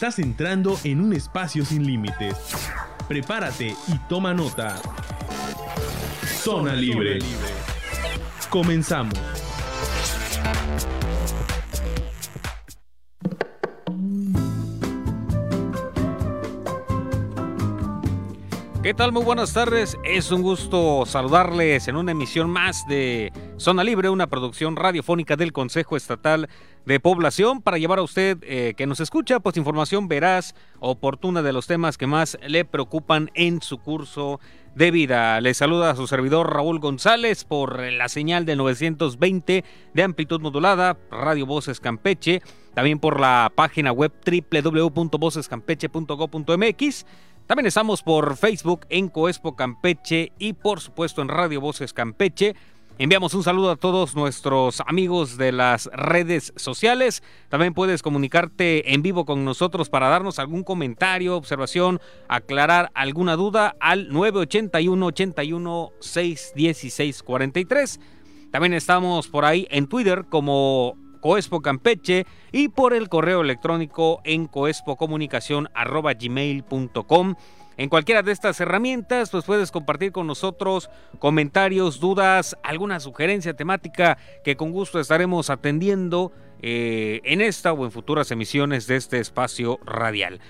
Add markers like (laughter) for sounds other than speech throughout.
Estás entrando en un espacio sin límites. Prepárate y toma nota. Zona Libre. Comenzamos. ¿Qué tal? Muy buenas tardes. Es un gusto saludarles en una emisión más de Zona Libre, una producción radiofónica del Consejo Estatal de Población para llevar a usted eh, que nos escucha, pues información veraz, oportuna de los temas que más le preocupan en su curso de vida. Le saluda a su servidor Raúl González por la señal de 920 de amplitud modulada, Radio Voces Campeche, también por la página web www.vocescampeche.go.mx también estamos por Facebook en Coespo Campeche y por supuesto en Radio Voces Campeche. Enviamos un saludo a todos nuestros amigos de las redes sociales. También puedes comunicarte en vivo con nosotros para darnos algún comentario, observación, aclarar alguna duda al 981 81 616 43. También estamos por ahí en Twitter como Coespo Campeche y por el correo electrónico en coespocomunicación.gmail.com. En cualquiera de estas herramientas, pues puedes compartir con nosotros comentarios, dudas, alguna sugerencia temática que con gusto estaremos atendiendo eh, en esta o en futuras emisiones de este espacio radial.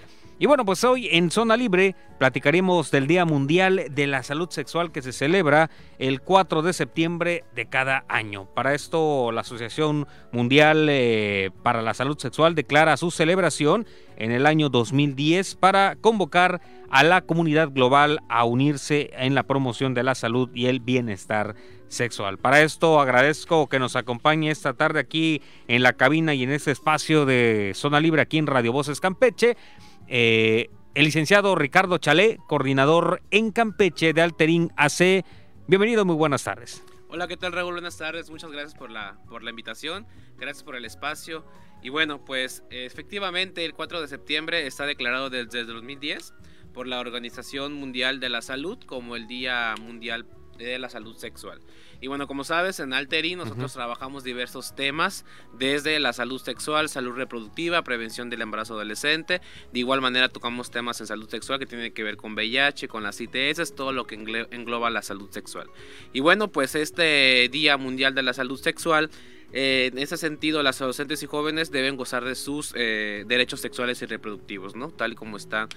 Y bueno, pues hoy en Zona Libre platicaremos del Día Mundial de la Salud Sexual que se celebra el 4 de septiembre de cada año. Para esto, la Asociación Mundial eh, para la Salud Sexual declara su celebración en el año 2010 para convocar a la comunidad global a unirse en la promoción de la salud y el bienestar sexual. Para esto agradezco que nos acompañe esta tarde aquí en la cabina y en este espacio de Zona Libre aquí en Radio Voces Campeche eh, el licenciado Ricardo Chalé, coordinador en Campeche de Alterín AC. Bienvenido, muy buenas tardes. Hola, ¿qué tal Raúl? Buenas tardes, muchas gracias por la, por la invitación, gracias por el espacio. Y bueno, pues efectivamente el 4 de septiembre está declarado desde el 2010 por la Organización Mundial de la Salud como el Día Mundial de la Salud Sexual. Y bueno, como sabes, en Alteri nosotros trabajamos diversos temas, desde la salud sexual, salud reproductiva, prevención del embarazo adolescente. De igual manera tocamos temas en salud sexual que tienen que ver con VIH, con las ITS, todo lo que engloba la salud sexual. Y bueno, pues este Día Mundial de la Salud Sexual en ese sentido, las adolescentes y jóvenes deben gozar de sus eh, derechos sexuales y reproductivos, ¿no? Tal como está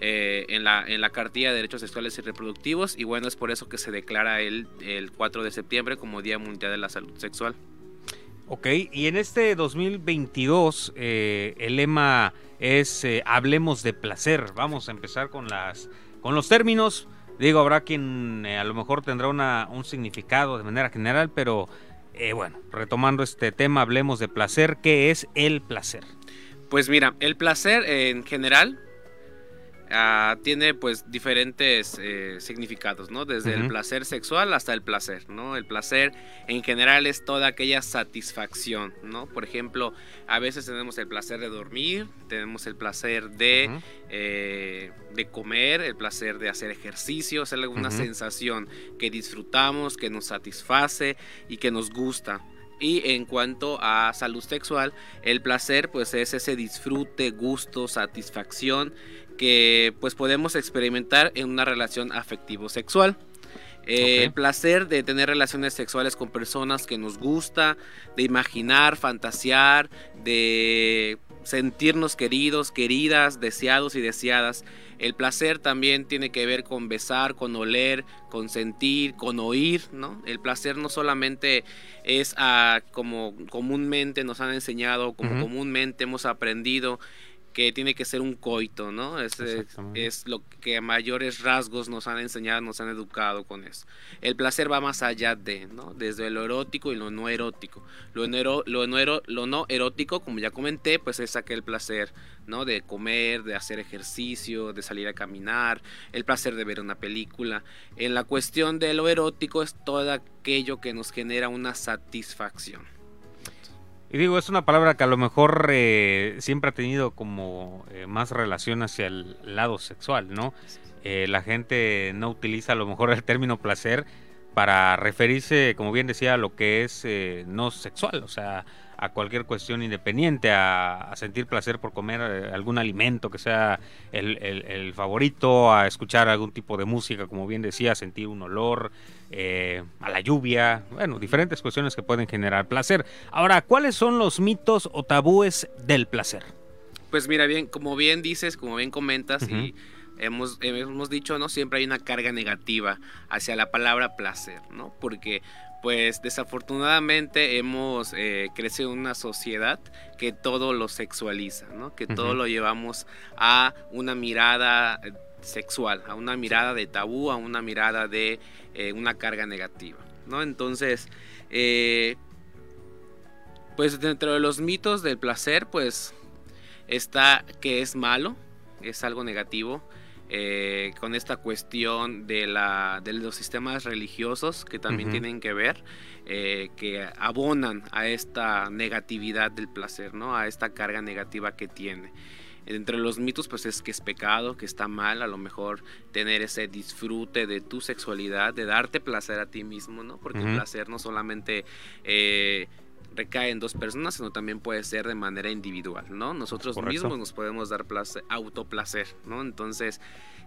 eh, en, la, en la cartilla de derechos sexuales y reproductivos. Y bueno, es por eso que se declara el, el 4 de septiembre como Día Mundial de la Salud Sexual. Ok, y en este 2022 eh, el lema es Hablemos de placer. Vamos a empezar con, las, con los términos. Digo, habrá quien a lo mejor tendrá una, un significado de manera general, pero eh, bueno, retomando este tema, hablemos de placer. ¿Qué es el placer? Pues mira, el placer en general Ah, tiene pues diferentes eh, significados, ¿no? Desde el placer sexual hasta el placer, ¿no? El placer en general es toda aquella satisfacción, ¿no? Por ejemplo, a veces tenemos el placer de dormir, tenemos el placer de, eh, de comer, el placer de hacer ejercicio, es alguna sensación que disfrutamos, que nos satisface y que nos gusta. Y en cuanto a salud sexual, el placer pues es ese disfrute, gusto, satisfacción que pues podemos experimentar en una relación afectivo sexual. Eh, el placer de tener relaciones sexuales con personas que nos gusta, de imaginar, fantasear, de sentirnos queridos, queridas, deseados y deseadas. El placer también tiene que ver con besar, con oler, con sentir, con oír, ¿no? El placer no solamente es ah, como comúnmente nos han enseñado, como comúnmente hemos aprendido que tiene que ser un coito, ¿no? Es, es, lo que a mayores rasgos nos han enseñado, nos han educado con eso. El placer va más allá de, ¿no? Desde lo erótico y lo no erótico. Lo no, lo no, lo no erótico, como ya comenté, pues es aquel placer, ¿no? De comer, de hacer ejercicio, de salir a caminar, el placer de ver una película. En la cuestión de lo erótico es todo aquello que nos genera una satisfacción. Y digo, es una palabra que a lo mejor eh, siempre ha tenido como eh, más relación hacia el lado sexual, ¿no? Eh, la gente no utiliza a lo mejor el término placer para referirse, como bien decía, a lo que es no sexual, o sea, a cualquier cuestión independiente, a, sentir placer por comer eh, algún alimento que sea el, favorito, a escuchar algún tipo de música, como bien decía, sentir un olor, eh, a la lluvia, bueno, diferentes cuestiones que pueden generar placer. Ahora, ¿cuáles son los mitos o tabúes del placer? Pues mira, bien, como bien dices, como bien comentas y hemos, hemos dicho, ¿no? Siempre hay una carga negativa hacia la palabra placer, ¿no? Porque pues desafortunadamente hemos eh, crecido en una sociedad que todo lo sexualiza, ¿no? que todo lo llevamos a una mirada eh, sexual, a una mirada de tabú, a una mirada de eh, una carga negativa. ¿no? Entonces, pues dentro de los mitos del placer, pues está que es malo, es algo negativo, eh, con esta cuestión de, la, de los sistemas religiosos que también tienen que ver, eh, que abonan a esta negatividad del placer, ¿no? a esta carga negativa que tiene. Entre los mitos, pues es que es pecado, que está mal, a lo mejor tener ese disfrute de tu sexualidad, de darte placer a ti mismo, ¿no? Porque el placer no solamente eh, recae en dos personas, sino también puede ser de manera individual, ¿no? Nosotros mismos nos podemos dar placer, autoplacer, ¿no? Entonces,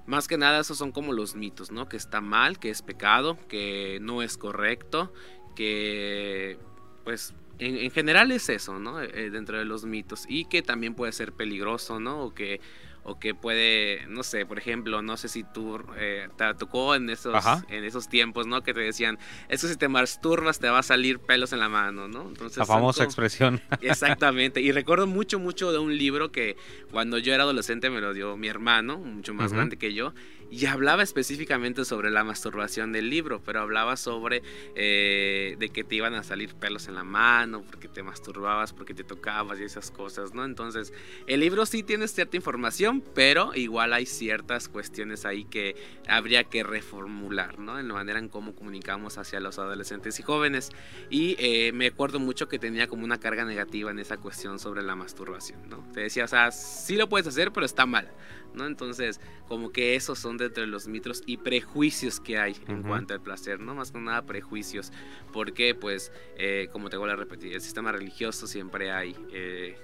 más que nada, esos son como los mitos, ¿no? Que está mal, que es pecado, que no es correcto, que, pues, en, general es eso, ¿no? Eh, dentro de los mitos. Y que también puede ser peligroso, ¿no? O que o que puede, no sé, por ejemplo, no sé si tú eh, te tocó en esos, en esos tiempos, ¿no? Que te decían, eso si te masturbas te va a salir pelos en la mano, ¿no? Entonces, la famosa expresión. (laughs) Exactamente. Y recuerdo mucho, mucho de un libro que cuando yo era adolescente me lo dio mi hermano, mucho más grande que yo, y hablaba específicamente sobre la masturbación del libro, pero hablaba sobre eh, de que te iban a salir pelos en la mano, porque te masturbabas, porque te tocabas y esas cosas, ¿no? Entonces, el libro sí tiene cierta información, pero igual hay ciertas cuestiones ahí que habría que reformular, ¿no? En la manera en cómo comunicamos hacia los adolescentes y jóvenes. Y eh, me acuerdo mucho que tenía como una carga negativa en esa cuestión sobre la masturbación, ¿no? Te decía, o sea, sí lo puedes hacer, pero está mal. ¿No? Entonces, como que esos son dentro de los mitos y prejuicios que hay en cuanto al placer, ¿no? Más que nada prejuicios, porque pues, eh, como te vuelvo a repetir, el sistema religioso siempre hay eh,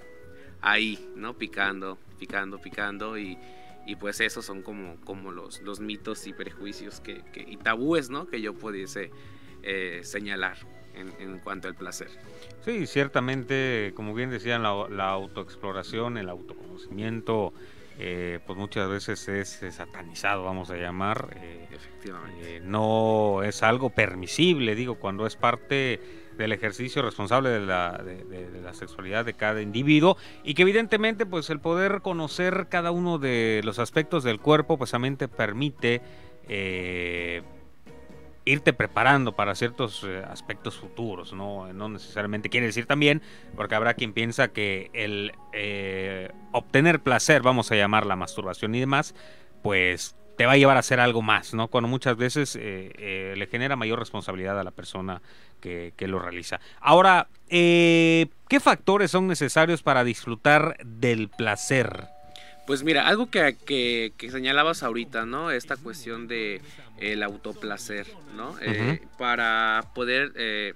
ahí, ¿no? Picando, picando, picando y, pues esos son como, como los, los mitos y prejuicios que, y tabúes, ¿no? Que yo pudiese eh, señalar. En, en, cuanto al placer. Sí, ciertamente, como bien decían, la, la autoexploración, el autoconocimiento, eh, pues muchas veces es, satanizado, vamos a llamar. Eh, Efectivamente. Eh, no es algo permisible, digo, cuando es parte del ejercicio responsable de la, de, la sexualidad de cada individuo y que evidentemente pues el poder conocer cada uno de los aspectos del cuerpo pues permite irte preparando para ciertos eh, aspectos futuros, ¿no? No necesariamente quiere decir también, porque habrá quien piensa que el eh, obtener placer, vamos a llamar la masturbación y demás, pues te va a llevar a hacer algo más, ¿no? Cuando muchas veces eh, le genera mayor responsabilidad a la persona que, que lo realiza. Ahora, ¿qué factores son necesarios para disfrutar del placer? Pues mira, algo que, que, señalabas ahorita, ¿no? Esta cuestión de el autoplacer, ¿no? Eh, para poder eh,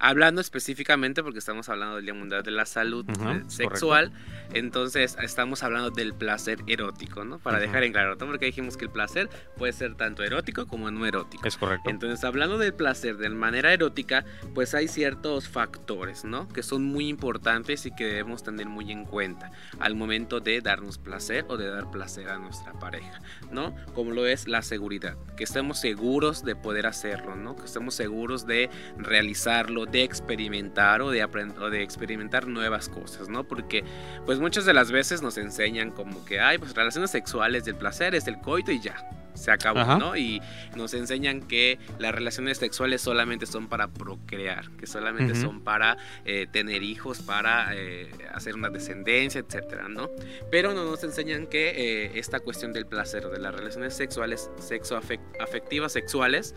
Hablando específicamente, porque estamos hablando del Día Mundial de la Salud eh, Sexual, entonces estamos hablando del placer erótico, ¿no? Para dejar en claro, ¿no? porque dijimos que el placer puede ser tanto erótico como no erótico. Es correcto. Entonces, hablando del placer de manera erótica, pues hay ciertos factores, ¿no? Que son muy importantes y que debemos tener muy en cuenta al momento de darnos placer o de dar placer a nuestra pareja, ¿no? Como lo es la seguridad, que estemos seguros de poder hacerlo, ¿no? Que estemos seguros de realizarlo, de experimentar o de, o de experimentar nuevas cosas, ¿no? Porque pues muchas de las veces nos enseñan como que, hay pues relaciones sexuales del placer es el coito y ya se acabó, ¿no? Y nos enseñan que las relaciones sexuales solamente son para procrear, que solamente son para eh, tener hijos, para eh, hacer una descendencia, etcétera, ¿no? Pero no nos enseñan que eh, esta cuestión del placer, de las relaciones sexuales, sexo afectivas sexuales,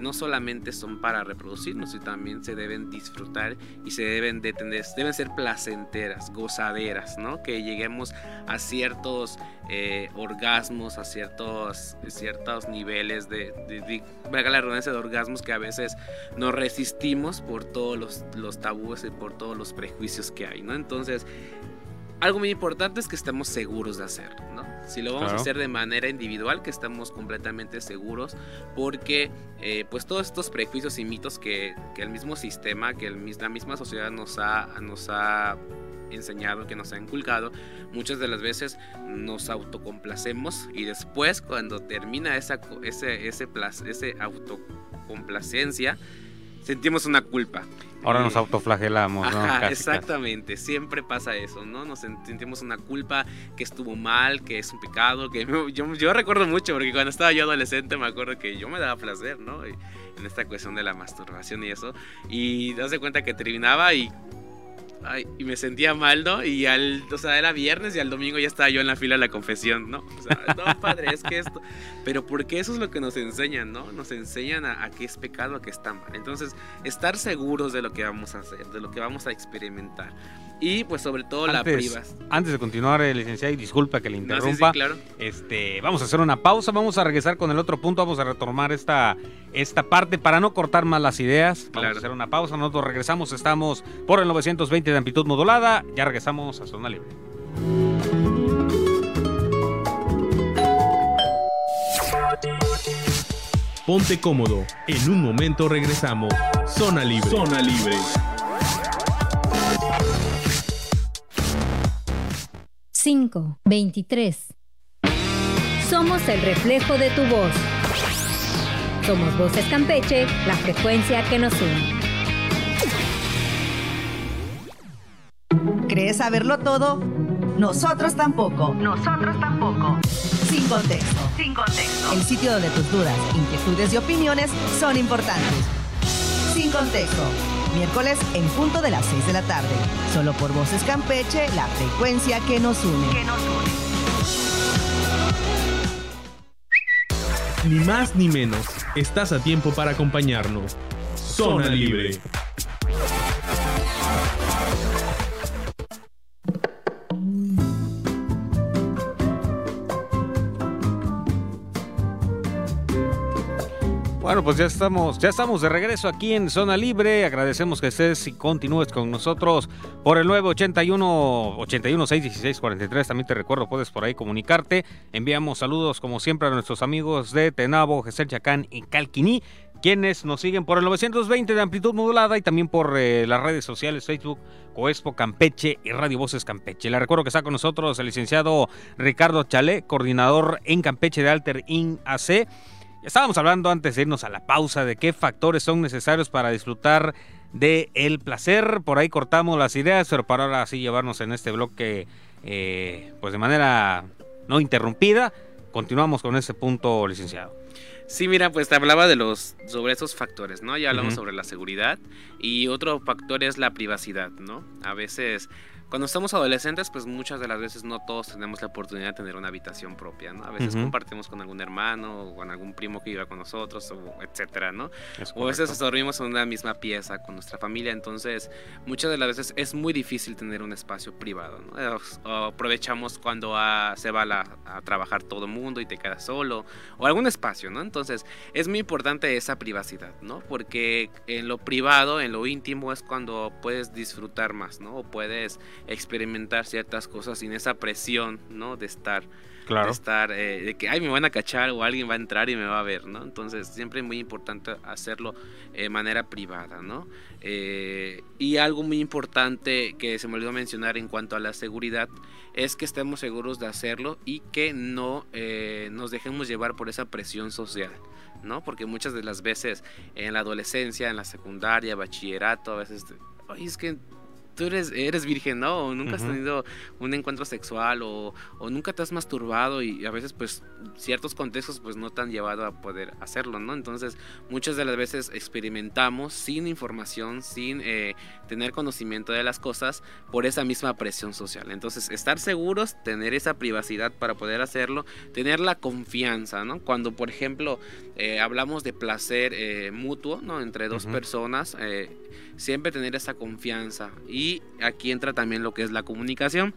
no solamente son para reproducirnos, sino también se deben disfrutar y se deben de tener, deben ser placenteras, gozaderas, ¿no? Que lleguemos a ciertos orgasmos, a ciertos ciertos niveles de, de, la redundancia de orgasmos que a veces nos resistimos por todos los, los tabúes y por todos los prejuicios que hay, ¿no? Entonces, algo muy importante es que estemos seguros de hacerlo, ¿no? Si lo vamos a hacer de manera individual, que estemos completamente seguros, porque eh, pues todos estos prejuicios y mitos que, que el mismo sistema, que el, la misma sociedad nos ha, nos ha enseñado, que nos ha inculcado, muchas de las veces nos autocomplacemos y después cuando termina esa, ese, ese, ese autocomplacencia, sentimos una culpa. Ahora nos autoflagelamos, ¿no? exactamente, siempre pasa eso, ¿no? Nos sentimos una culpa, que estuvo mal, que es un pecado, que yo, yo recuerdo mucho, porque cuando estaba yo adolescente me acuerdo que yo me daba placer, ¿no? En esta cuestión de la masturbación y eso, y das cuenta que terminaba y y me sentía mal, ¿no? Y al, o sea, era viernes y al domingo ya estaba yo en la fila de la confesión, ¿no? O sea, no, padre, es que esto. Pero porque eso es lo que nos enseñan, ¿no? Nos enseñan a, a que es pecado, a que está mal. Entonces, estar seguros de lo que vamos a hacer, de lo que vamos a experimentar y pues sobre todo la privas. Antes de continuar, eh, licenciado, y disculpa que le interrumpa. claro. Este, vamos a hacer una pausa, vamos a regresar con el otro punto, vamos a retomar esta, esta parte para no cortar más las ideas. Vamos a hacer una pausa, nosotros regresamos, estamos por el 920 de amplitud modulada, ya regresamos a Zona Libre. Ponte cómodo, en un momento regresamos. Zona Libre. Zona Libre. 5, 23. Somos el reflejo de tu voz. Somos Voces Campeche, la frecuencia que nos une. ¿Crees saberlo todo? Nosotros tampoco. Nosotros tampoco. Sin contexto. Sin contexto. El sitio donde tus dudas, inquietudes y opiniones son importantes. Sin contexto miércoles en punto de las 6 de la tarde. Solo por Voces Campeche, la frecuencia que nos une. Que nos une. Ni más ni menos, estás a tiempo para acompañarnos. Zona Libre. Bueno, pues ya estamos, ya estamos de regreso aquí en Zona Libre. Agradecemos que estés y continúes con nosotros por el 981 81 616 43. También te recuerdo, puedes por ahí comunicarte. Enviamos saludos como siempre a nuestros amigos de Tenabo, Gesel Chacán y Calquiní, quienes nos siguen por el 920 de amplitud modulada y también por eh, las redes sociales Facebook, Coespo Campeche y Radio Voces Campeche. Le recuerdo que está con nosotros el licenciado Ricardo Chalé, coordinador en Campeche de Alter In AC. Estábamos hablando antes de irnos a la pausa de qué factores son necesarios para disfrutar de el placer. Por ahí cortamos las ideas, pero para ahora sí llevarnos en este bloque, eh, pues de manera no interrumpida. Continuamos con ese punto, licenciado. Sí, mira, pues te hablaba de los sobre esos factores, ¿no? Ya hablamos sobre la seguridad y otro factor es la privacidad, ¿no? A veces cuando estamos adolescentes, pues muchas de las veces no todos tenemos la oportunidad de tener una habitación propia, ¿no? A veces compartimos con algún hermano o con algún primo que iba con nosotros, o etcétera, ¿no? o a veces dormimos en una misma pieza con nuestra familia, entonces muchas de las veces es muy difícil tener un espacio privado, ¿no? aprovechamos cuando se va a, trabajar todo el mundo y te quedas solo, o algún espacio, ¿no? Entonces es muy importante esa privacidad, ¿no? Porque en lo privado, en lo íntimo es cuando puedes disfrutar más, ¿no? O puedes experimentar ciertas cosas sin esa presión, ¿no? De estar, claro. de estar, eh, de que, ay, me van a cachar o alguien va a entrar y me va a ver, ¿no? Entonces, siempre es muy importante hacerlo de manera privada, ¿no? Eh, y algo muy importante que se me olvidó mencionar en cuanto a la seguridad es que estemos seguros de hacerlo y que no eh, nos dejemos llevar por esa presión social. ¿no? Porque muchas de las veces en la adolescencia, en la secundaria, bachillerato, a veces, ay, es que tú eres, eres virgen, ¿no? O nunca has tenido un encuentro sexual o, nunca te has masturbado y a veces pues ciertos contextos pues no te han llevado a poder hacerlo, ¿no? Entonces muchas de las veces experimentamos sin información, sin eh, tener conocimiento de las cosas por esa misma presión social. Entonces estar seguros, tener esa privacidad para poder hacerlo, tener la confianza, ¿no? Cuando por ejemplo eh, hablamos de placer eh, mutuo, ¿no? Entre dos personas, siempre tener esa confianza. Y aquí entra también lo que es la comunicación,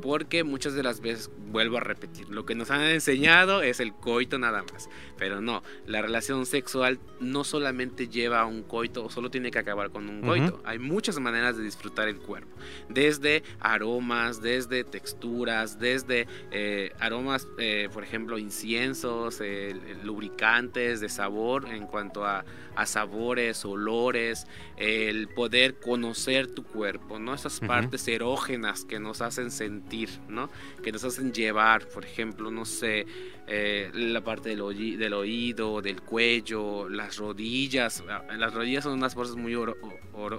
porque muchas de las veces, vuelvo a repetir, lo que nos han enseñado es el coito nada más. Pero no, la relación sexual no solamente lleva a un coito o solo tiene que acabar con un coito. Hay muchas maneras de disfrutar el cuerpo. Desde aromas, desde texturas, desde eh, aromas, eh, por ejemplo, inciensos, eh, lubricantes de sabor en cuanto a, a sabores, olores, el poder conocer tu cuerpo, ¿no? Esas partes erógenas que nos hacen sentir, ¿no? Que nos hacen llevar, por ejemplo, no sé, eh, la parte del, oyi- del oído, del cuello, las rodillas. Ah, Las rodillas son unas cosas muy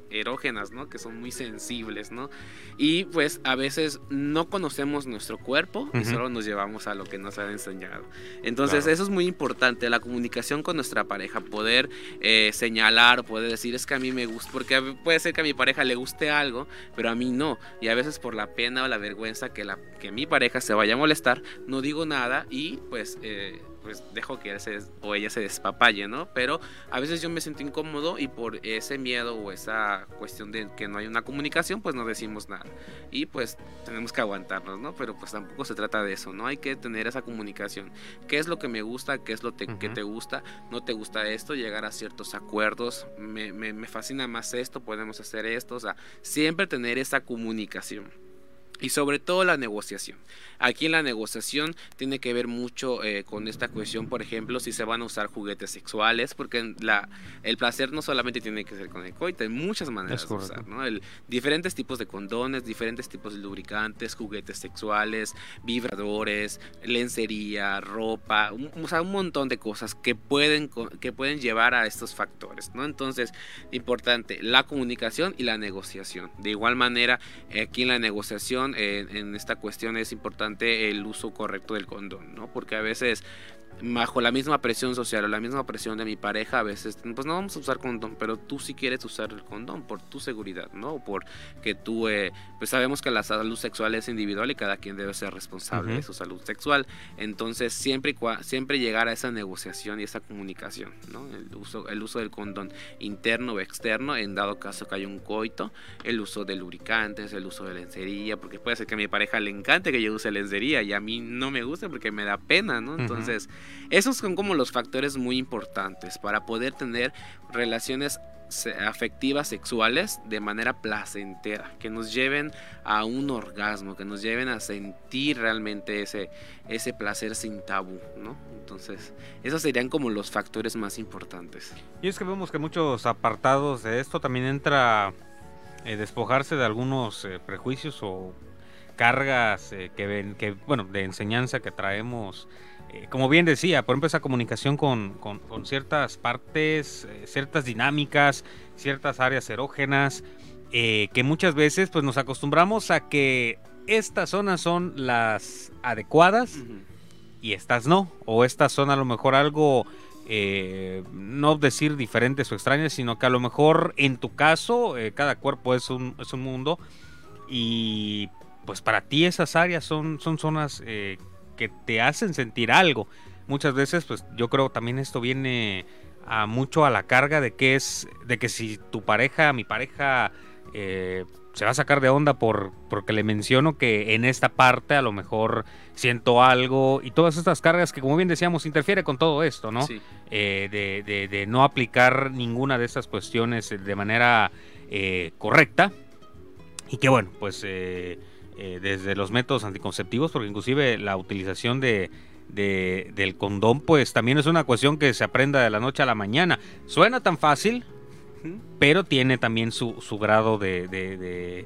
erógenas, ¿no? Que son muy sensibles, ¿no? Y pues a veces no conocemos nuestro cuerpo y Ujú. solo nos llevamos a lo que nos han enseñado. Entonces Claro. eso es muy importante, la comunicación con nuestra pareja, poder eh, señalar, poder decir es que a mí me gusta, porque puede ser que a mi pareja le guste algo, pero a mí no. Y a veces por la pena o la vergüenza que, la, que mi pareja se vaya a molestar, no digo nada y pues... eh, pues dejo que él se o ella se despapalle, ¿no? Pero a veces yo me siento incómodo y por ese miedo o esa cuestión de que no hay una comunicación, pues no decimos nada. Y pues tenemos que aguantarnos, ¿no? Pero pues tampoco se trata de eso, ¿no? Hay que tener esa comunicación. ¿Qué es lo que me gusta? ¿Qué es lo te- que Ujú. te gusta? ¿No te gusta esto? Llegar a ciertos acuerdos. Me, me- me fascina más esto, podemos hacer esto. O sea, siempre tener esa comunicación. Y sobre todo la negociación. Aquí la negociación tiene que ver mucho eh, con esta cuestión, por ejemplo, si se van a usar juguetes sexuales, porque la, el placer no solamente tiene que ser con el coito, hay muchas maneras de usar, ¿no? El- diferentes tipos de condones, diferentes tipos de lubricantes, juguetes sexuales, vibradores, lencería, ropa, un, o sea, un montón de cosas que pueden, que pueden llevar a estos factores, ¿no? Entonces, importante, la comunicación y la negociación. De igual manera, aquí en la negociación, en esta cuestión es importante el uso correcto del condón, ¿no? Porque a veces bajo la misma presión social o la misma presión de mi pareja, a veces, pues no vamos a usar condón, pero tú sí quieres usar el condón por tu seguridad, ¿no? Por que tú, eh, pues sabemos que la salud sexual es individual y cada quien debe ser responsable de su salud sexual. Entonces, siempre, y cua- siempre llegar a esa negociación y esa comunicación, ¿no? El uso, el uso del condón interno o externo, en dado caso que haya un coito, el uso de lubricantes, el uso de lencería, porque puede ser que a mi pareja le encante que yo use lencería y a mí no me gusta porque me da pena, ¿no? Entonces, esos son como los factores muy importantes para poder tener relaciones afectivas sexuales de manera placentera, que nos lleven a un orgasmo, que nos lleven a sentir realmente ese, ese placer sin tabú, ¿no? Entonces, esos serían como los factores más importantes. Y es que vemos que muchos apartados de esto también entra eh, despojarse de algunos eh, prejuicios o cargas eh, que ven, que bueno, de enseñanza que traemos. Eh, como bien decía, por ejemplo, esa comunicación con, con- con ciertas partes, eh, ciertas dinámicas, ciertas áreas erógenas, eh, que muchas veces pues nos acostumbramos a que estas zonas son las adecuadas y estas no. O estas son a lo mejor algo, eh, no decir diferentes o extrañas, sino que a lo mejor en tu caso, eh, cada cuerpo es un, es un mundo y pues para ti esas áreas son, son zonas eh, que te hacen sentir algo. Muchas veces, pues yo creo también esto viene a mucho a la carga de que es, de que si tu pareja, mi pareja, eh, se va a sacar de onda por porque le menciono que en esta parte a lo mejor siento algo y todas estas cargas que como bien decíamos interfiere con todo esto, ¿no? Sí. Eh, de, de- de no aplicar ninguna de estas cuestiones de manera eh, correcta y que bueno, pues eh, eh, desde los métodos anticonceptivos, porque inclusive la utilización de, de- del condón, pues también es una cuestión que se aprenda de la noche a la mañana. Suena tan fácil, pero tiene también su, su grado de, de- de,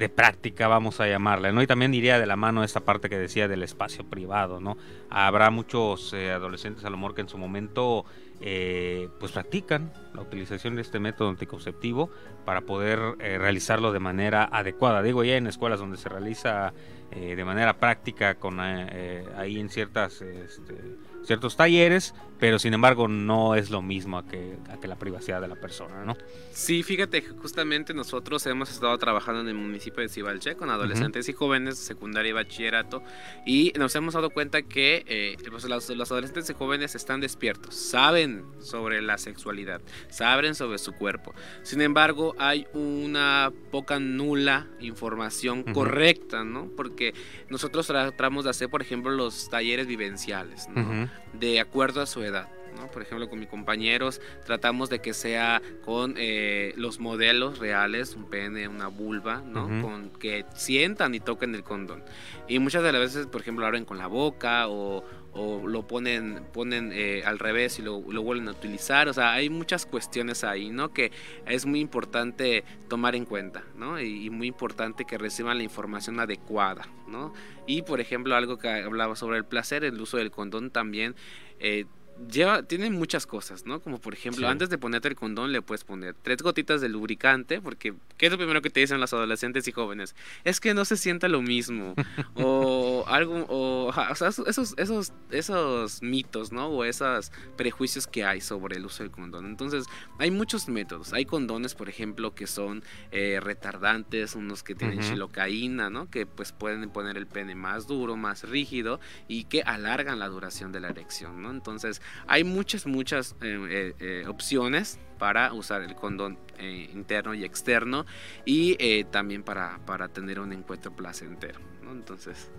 eh, práctica, vamos a llamarla, ¿no? Y también iría de la mano esta parte que decía del espacio privado, ¿no? Habrá muchos eh, adolescentes a lo mejor que en su momento eh, pues practican la utilización de este método anticonceptivo para poder eh, realizarlo de manera adecuada. Digo, ya en escuelas donde se realiza eh, de manera práctica con ahí en ciertas este, ciertos talleres, pero sin embargo no es lo mismo a que, a que la privacidad de la persona, ¿no? Sí, fíjate que justamente nosotros hemos estado trabajando en el municipio de Cibalche con adolescentes y jóvenes de secundaria y bachillerato y nos hemos dado cuenta que eh, pues, los, los adolescentes y jóvenes están despiertos, saben sobre la sexualidad, saben sobre su cuerpo. Sin embargo, hay una poca nula información Ujú. correcta, ¿no? Porque nosotros tratamos de hacer, por ejemplo, los talleres vivenciales, ¿no? Ujú. De acuerdo a su edad. ¿no? Por ejemplo, con mis compañeros tratamos de que sea con eh, los modelos reales, un pene, una vulva, ¿no? Con que sientan y toquen el condón. Y muchas de las veces, por ejemplo, abren con la boca o, o lo ponen, ponen eh, al revés y lo, vuelven a utilizar. O sea, hay muchas cuestiones ahí, ¿no? Que es muy importante tomar en cuenta, ¿no? Y, y muy importante que reciban la información adecuada, ¿no? Y, por ejemplo, algo que hablaba sobre el placer, el uso del condón también... eh, Lleva, tiene muchas cosas, ¿no? Como por ejemplo, Sí. antes de ponerte el condón le puedes poner tres gotitas de lubricante, porque ¿qué es lo primero que te dicen los adolescentes y jóvenes? Es que no se sienta lo mismo. (laughs) o algo, o, sea, esos, esos, esos mitos, ¿no? O esos prejuicios que hay sobre el uso del condón. Entonces, hay muchos métodos. Hay condones, por ejemplo, que son eh, retardantes, unos que tienen Ujú. xilocaína, ¿no? Que pues pueden poner el pene más duro, más rígido y que alargan la duración de la erección, ¿no? Entonces, hay muchas, muchas eh, eh, eh, opciones para usar el condón eh, interno y externo y eh, también para, para tener un encuentro placentero, ¿no? Entonces,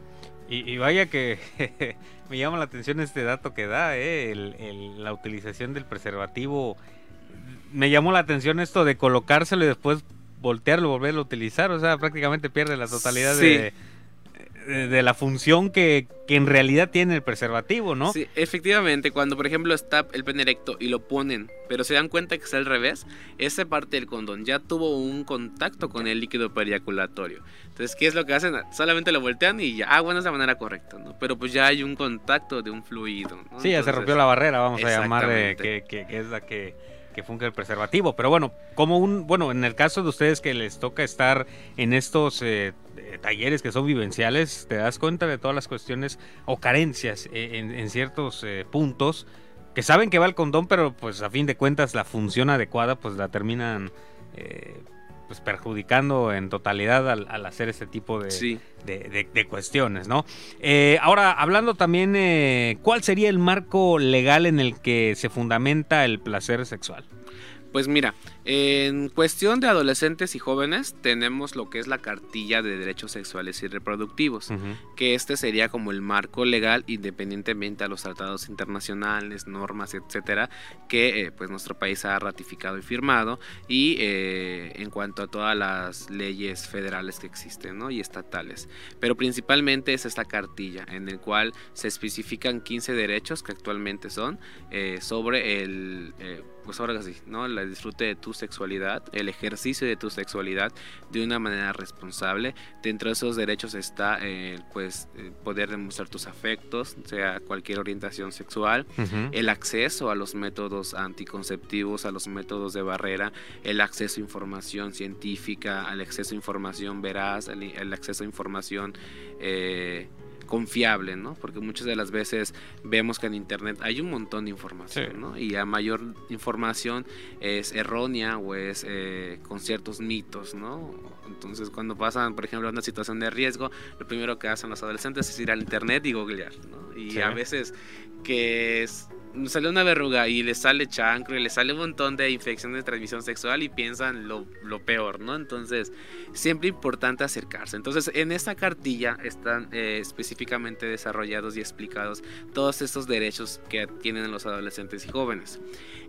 Y, y vaya que (laughs) me llama la atención este dato que da, ¿eh? el- el- la utilización del preservativo. Me llamó la atención esto de colocárselo y después voltearlo, volverlo a utilizar. O sea, prácticamente pierde la totalidad Sí. de, de, de la función que, que en realidad tiene el preservativo, ¿no? Sí, efectivamente, cuando por ejemplo está el pene erecto y lo ponen, pero se dan cuenta que es al revés, esa parte del condón ya tuvo un contacto con el líquido periaculatorio. Entonces, ¿qué es lo que hacen? Solamente lo voltean y ya, ah, bueno, es la manera correcta, ¿no? Pero pues ya hay un contacto de un fluido, ¿no? Sí, ya se Entonces, rompió la barrera, vamos a llamar eh, que, que- que es la que, que funge el preservativo. Pero bueno, como un, bueno, en el caso de ustedes que les toca estar en estos eh, eh, talleres que son vivenciales, te das cuenta de todas las cuestiones o carencias eh, en, ciertos puntos que saben que va el condón, pero pues a fin de cuentas la función adecuada pues la terminan pues perjudicando en totalidad al, al hacer este tipo de, Sí. de, de- de cuestiones, ¿no? Eh, ahora, hablando también, eh, ¿cuál sería el marco legal en el que se fundamenta el placer sexual? Pues mira, en cuestión de adolescentes y jóvenes tenemos lo que es la cartilla de derechos sexuales y reproductivos. que este sería como el marco legal independientemente a los tratados internacionales, normas, etcétera, que eh, pues nuestro país ha ratificado y firmado y eh, en cuanto a todas las leyes federales que existen, ¿no? y estatales. Pero principalmente es esta cartilla en el cual se especifican 15 derechos que actualmente son eh, sobre el eh, pues ahora sí, ¿no? El disfrute de tu sexualidad, el ejercicio de tu sexualidad de una manera responsable. Dentro de esos derechos está eh, pues eh, poder demostrar tus afectos, sea cualquier orientación sexual, el acceso a los métodos anticonceptivos, a los métodos de barrera, el acceso a información científica, al acceso a información veraz, el, el acceso a información eh, confiable, ¿no? Porque muchas de las veces vemos que en internet hay un montón de información, Sí. ¿no? Y a mayor información es errónea o es eh, con ciertos mitos, ¿no? Entonces cuando pasan, por ejemplo, una situación de riesgo, lo primero que hacen los adolescentes es ir al internet y googlear, ¿no? Y Sí. a veces que sale una verruga y le sale chancro y le sale un montón de infecciones de transmisión sexual y piensan lo, lo peor, ¿no? Entonces, siempre importante acercarse. Entonces, en esta cartilla están eh, específicamente desarrollados y explicados todos estos derechos que tienen los adolescentes y jóvenes.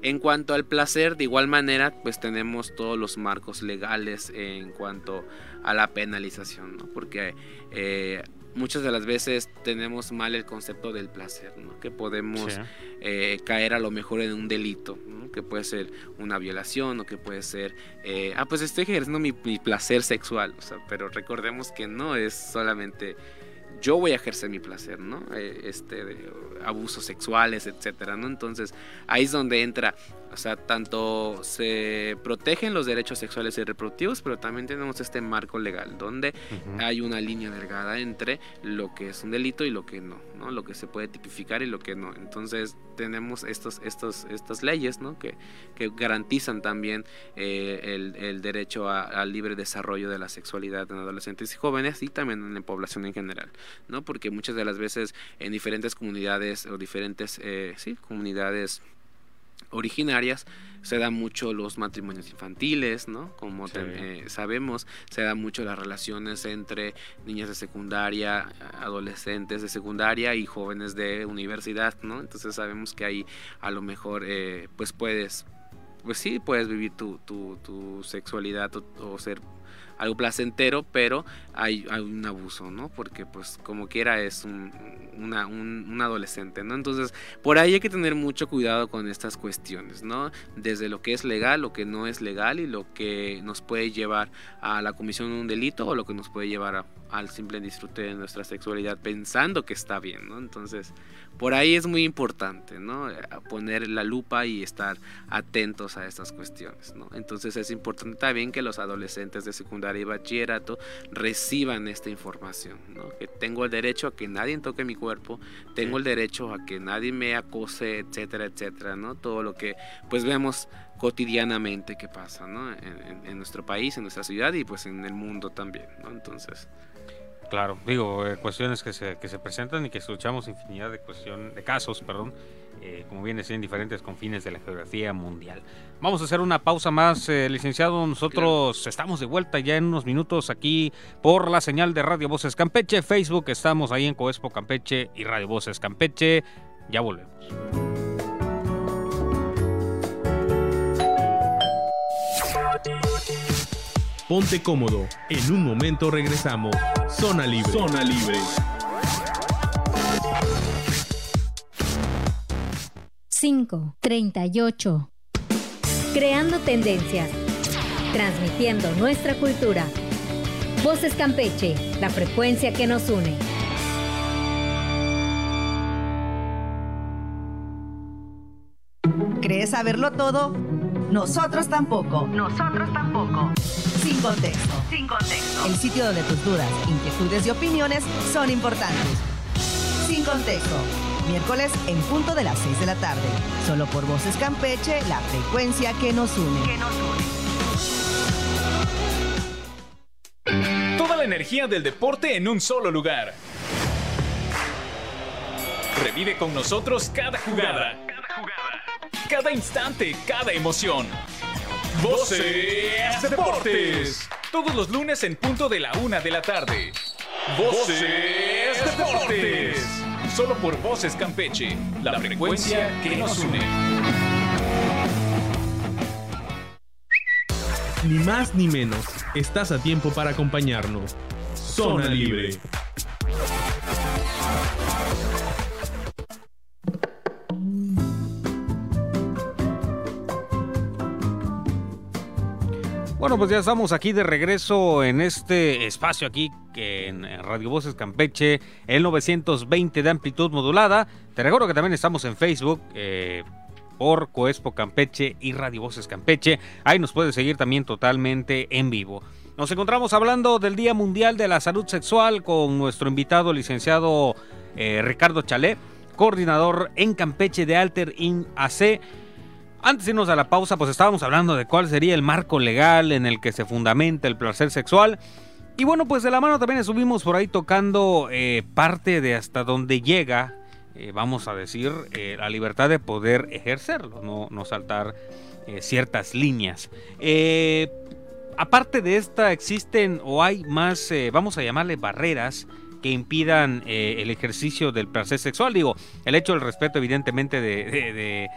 En cuanto al placer, de igual manera, pues tenemos todos los marcos legales en cuanto a la penalización, ¿no? Porque eh, muchas de las veces tenemos mal el concepto del placer, ¿no? Que podemos Sí. eh, caer a lo mejor en un delito, ¿no? que puede ser una violación o que puede ser, eh, ah, pues estoy ejerciendo mi, mi placer sexual, o sea, pero recordemos que no es solamente yo voy a ejercer mi placer, ¿no? Eh, este, de abusos sexuales, etcétera, ¿no? Entonces ahí es donde entra, o sea, tanto se protegen los derechos sexuales y reproductivos, pero también tenemos este marco legal donde hay una línea delgada entre lo que es un delito y lo que no, ¿no? Lo que se puede tipificar y lo que no. Entonces tenemos estos, estos, estas leyes, ¿no? Que, que garantizan también eh, el, el derecho al libre desarrollo de la sexualidad en adolescentes y jóvenes y también en la población en general, ¿no? Porque muchas de las veces en diferentes comunidades o diferentes, eh, sí, comunidades originarias se da mucho los matrimonios infantiles, ¿no? Como Sí. te- eh, sabemos, se da mucho las relaciones entre niñas de secundaria, adolescentes de secundaria y jóvenes de universidad, ¿no? Entonces sabemos que ahí a lo mejor eh, pues puedes, pues sí, puedes vivir tu, tu, tu sexualidad o, o ser algo placentero, pero hay, un abuso, ¿no? Porque pues como quiera es un, un- un adolescente, ¿no? Entonces por ahí hay que tener mucho cuidado con estas cuestiones, ¿no? Desde lo que es legal, lo que no es legal y lo que nos puede llevar a la comisión de un delito o lo que nos puede llevar a- al simple disfrute de nuestra sexualidad pensando que está bien, ¿no? Entonces, por ahí es muy importante, ¿no? Poner la lupa y estar atentos a estas cuestiones, ¿no? Entonces es importante también que los adolescentes de secundaria y bachillerato reciban esta información, ¿no? Que tengo el derecho a que nadie toque mi cuerpo, tengo el derecho a que nadie me acose, etcétera, etcétera, ¿no? Todo lo que pues vemos cotidianamente que pasa, ¿no? En, en- en nuestro país, en nuestra ciudad y pues en el mundo también, ¿no? Entonces, Claro, digo, eh, cuestiones que se, que se presentan y que escuchamos infinidad de cuestión, de casos, perdón, eh, como viene siendo diferentes confines de la geografía mundial. Vamos a hacer una pausa más, eh, licenciado. Nosotros estamos de vuelta ya en unos minutos aquí por la señal de Radio Voces Campeche, Facebook, estamos ahí en Coespo Campeche y Radio Voces Campeche. Ya volvemos. Ponte cómodo. En un momento regresamos. Zona Libre. Zona Libre. 5, 38. Creando tendencias. Transmitiendo nuestra cultura. Voces Campeche, la frecuencia que nos une. ¿Crees saberlo todo? Nosotros tampoco. Nosotros tampoco. Sin contexto. Sin contexto. El sitio donde tus dudas, inquietudes y opiniones son importantes. Sin contexto. Miércoles en punto de las 6 de la tarde. Solo por Voces Campeche, la frecuencia que nos une. Que nos une. Toda la energía del deporte en un solo lugar. Revive con nosotros cada jugada. Cada jugada. Cada instante, cada emoción. Voces Deportes. Todos los lunes en punto de la una de la tarde. Voces Deportes. Solo por Voces Campeche. La frecuencia que nos une. Ni más ni menos. Estás a tiempo para acompañarnos. Zona Libre. Bueno, pues ya estamos aquí de regreso en este espacio aquí en Radio Voces Campeche, el 920 de amplitud modulada. Te recuerdo que también estamos en Facebook eh, por Coespo Campeche y Radio Voces Campeche. Ahí nos puedes seguir también totalmente en vivo. Nos encontramos hablando del Día Mundial de la Salud Sexual con nuestro invitado licenciado eh, Ricardo Chalé, coordinador en Campeche de Alter In AC. Antes de irnos a la pausa, pues estábamos hablando de cuál sería el marco legal en el que se fundamenta el placer sexual. Y bueno, pues de la mano también estuvimos por ahí tocando eh, parte de hasta donde llega, eh, vamos a decir, eh, la libertad de poder ejercerlo, no, no saltar ciertas líneas. Aparte de esta, existen o hay más, vamos a llamarle barreras que impidan el ejercicio del placer sexual. Digo, el hecho del respeto evidentemente de, de- de,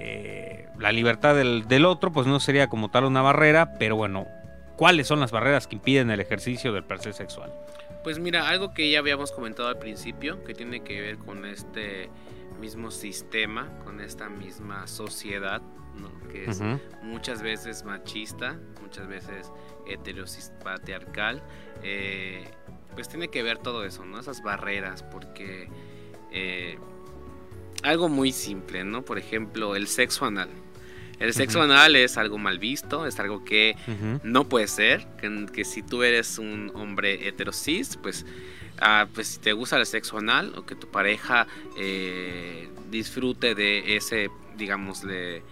eh, la libertad del, del otro, pues no sería como tal una barrera, pero bueno, ¿cuáles son las barreras que impiden el ejercicio del placer sexual? Pues mira, algo que ya habíamos comentado al principio, que tiene que ver con este mismo sistema, con esta misma sociedad, ¿no? que es muchas veces machista, muchas veces heterosis patriarcal, eh, pues tiene que ver todo eso, ¿no? Esas barreras, porque eh, algo muy simple, ¿no? Por ejemplo, el sexo anal. El sexo anal es algo mal visto, es algo que no puede ser, que, que si tú eres un hombre heterosis, pues, ah, pues si te gusta el sexo anal o que tu pareja eh, disfrute de ese, digámosle,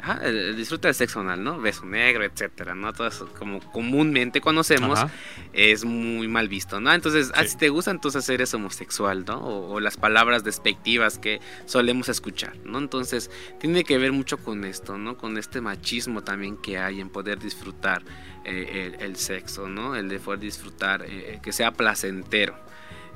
ajá, el, el disfrute del sexo anal, ¿no? Beso negro, etcétera, ¿no? Todo eso como comúnmente conocemos Ajá. es muy mal visto, ¿no? Entonces, ah, si te gusta, entonces eres homosexual, ¿no? O, o las palabras despectivas que solemos escuchar, ¿no? Entonces, tiene que ver mucho con esto, ¿no? Con este machismo también que hay en poder disfrutar eh, el, el sexo, ¿no? El de poder disfrutar, eh, que sea placentero.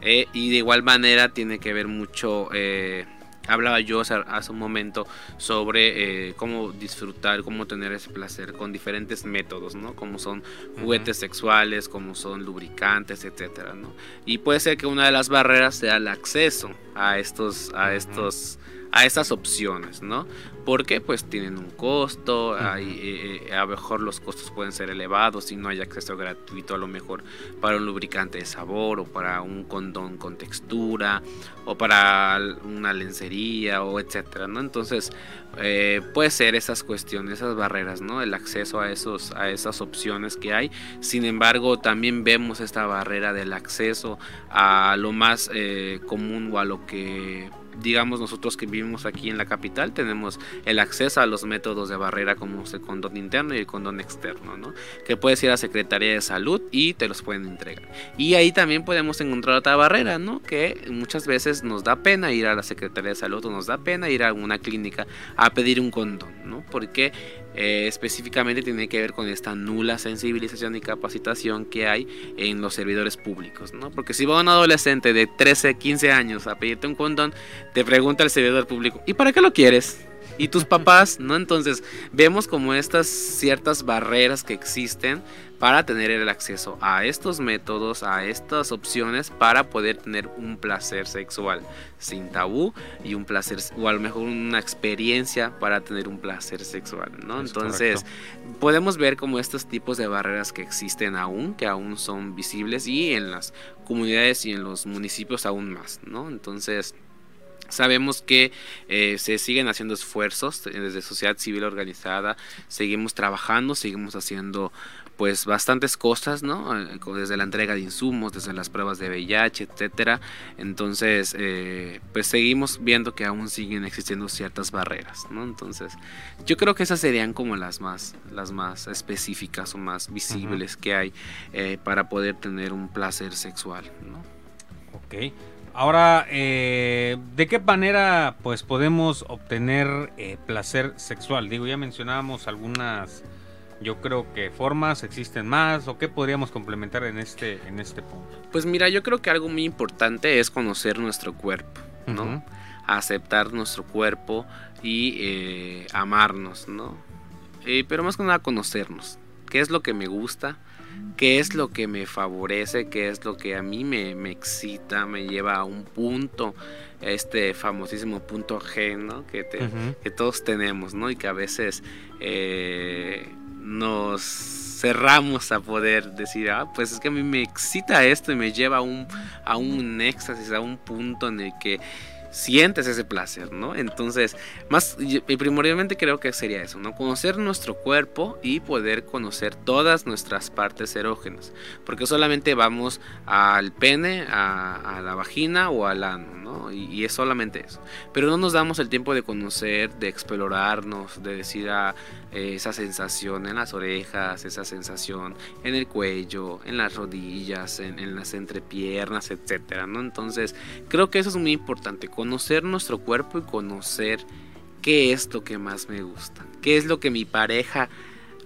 Eh, y de igual manera tiene que ver mucho... eh, Hablaba yo hace, hace un momento sobre eh, cómo disfrutar, cómo tener ese placer con diferentes métodos, ¿no? Como son juguetes sexuales, como son lubricantes, etcétera, ¿no? Y puede ser que una de las barreras sea el acceso a estos, a estos, a estas opciones, ¿no? Porque pues tienen un costo, hay, eh, eh, a lo mejor los costos pueden ser elevados y no hay acceso gratuito a lo mejor para un lubricante de sabor o para un condón con textura o para una lencería o etcétera, ¿no? Entonces eh, puede ser esas cuestiones, esas barreras, ¿no? El acceso a esos, a esas opciones que hay. Sin embargo, también vemos esta barrera del acceso a lo más eh, común o a lo que digamos nosotros que vivimos aquí en la capital tenemos el acceso a los métodos de barrera como el condón interno y el condón externo, ¿no? Que puedes ir a Secretaría de Salud y te los pueden entregar. Y ahí también podemos encontrar otra barrera, ¿no? Que muchas veces nos da pena ir a la Secretaría de Salud o nos da pena ir a una clínica a pedir un condón, ¿no? Porque eh, específicamente tiene que ver con esta nula sensibilización y capacitación que hay en los servidores públicos, ¿no? Porque si va un adolescente de 13, 15 años a pedirte un condón, te pregunta el servidor público, ¿y para qué lo quieres? Y tus papás, ¿no? Entonces vemos como estas ciertas barreras que existen para tener el acceso a estos métodos, a estas opciones para poder tener un placer sexual sin tabú y un placer o a lo mejor una experiencia para tener un placer sexual, ¿no? Es Entonces podemos ver como estos tipos de barreras que existen aún, que aún son visibles y en las comunidades y en los municipios aún más, ¿no? Entonces Sabemos que eh, se siguen haciendo esfuerzos eh, desde sociedad civil organizada, seguimos trabajando, seguimos haciendo pues bastantes cosas, ¿no? Eh, Desde la entrega de insumos, desde las pruebas de VIH, etcétera. Entonces, eh, pues seguimos viendo que aún siguen existiendo ciertas barreras, ¿no? Entonces, yo creo que esas serían como las más, las más específicas o más visibles que hay eh, para poder tener un placer sexual, ¿no? Ok. Ahora, eh, ¿de qué manera pues podemos obtener eh, placer sexual? Digo, ya mencionábamos algunas, yo creo que formas, existen más, o qué podríamos complementar en este, en este punto. Pues mira, yo creo que algo muy importante es conocer nuestro cuerpo, ¿no? Aceptar nuestro cuerpo y eh, amarnos, ¿no? Eh, pero más que nada conocernos. ¿Qué es lo que me gusta? ¿Qué es lo que me favorece? ¿Qué es lo que a mí me, me excita? Me lleva a un punto, este famosísimo punto G, ¿no? Que, te- que todos tenemos, ¿no? Y que a veces eh, nos cerramos a poder decir, ah, pues es que a mí me excita esto y me lleva a un, a un éxtasis, a un punto en el que sientes ese placer, ¿no? Entonces, más y primordialmente creo que sería eso, ¿no? Conocer nuestro cuerpo y poder conocer todas nuestras partes erógenas, porque solamente vamos al pene, a, la vagina o al ano, ¿no? Y, es solamente eso. Pero no nos damos el tiempo de conocer, de explorarnos, de decir ah, esa sensación en las orejas, esa sensación en el cuello, en las rodillas, en, en las entrepiernas, etcétera, ¿no? Entonces, creo que eso es muy importante, conocer nuestro cuerpo y conocer qué es lo que más me gusta, qué es lo que mi pareja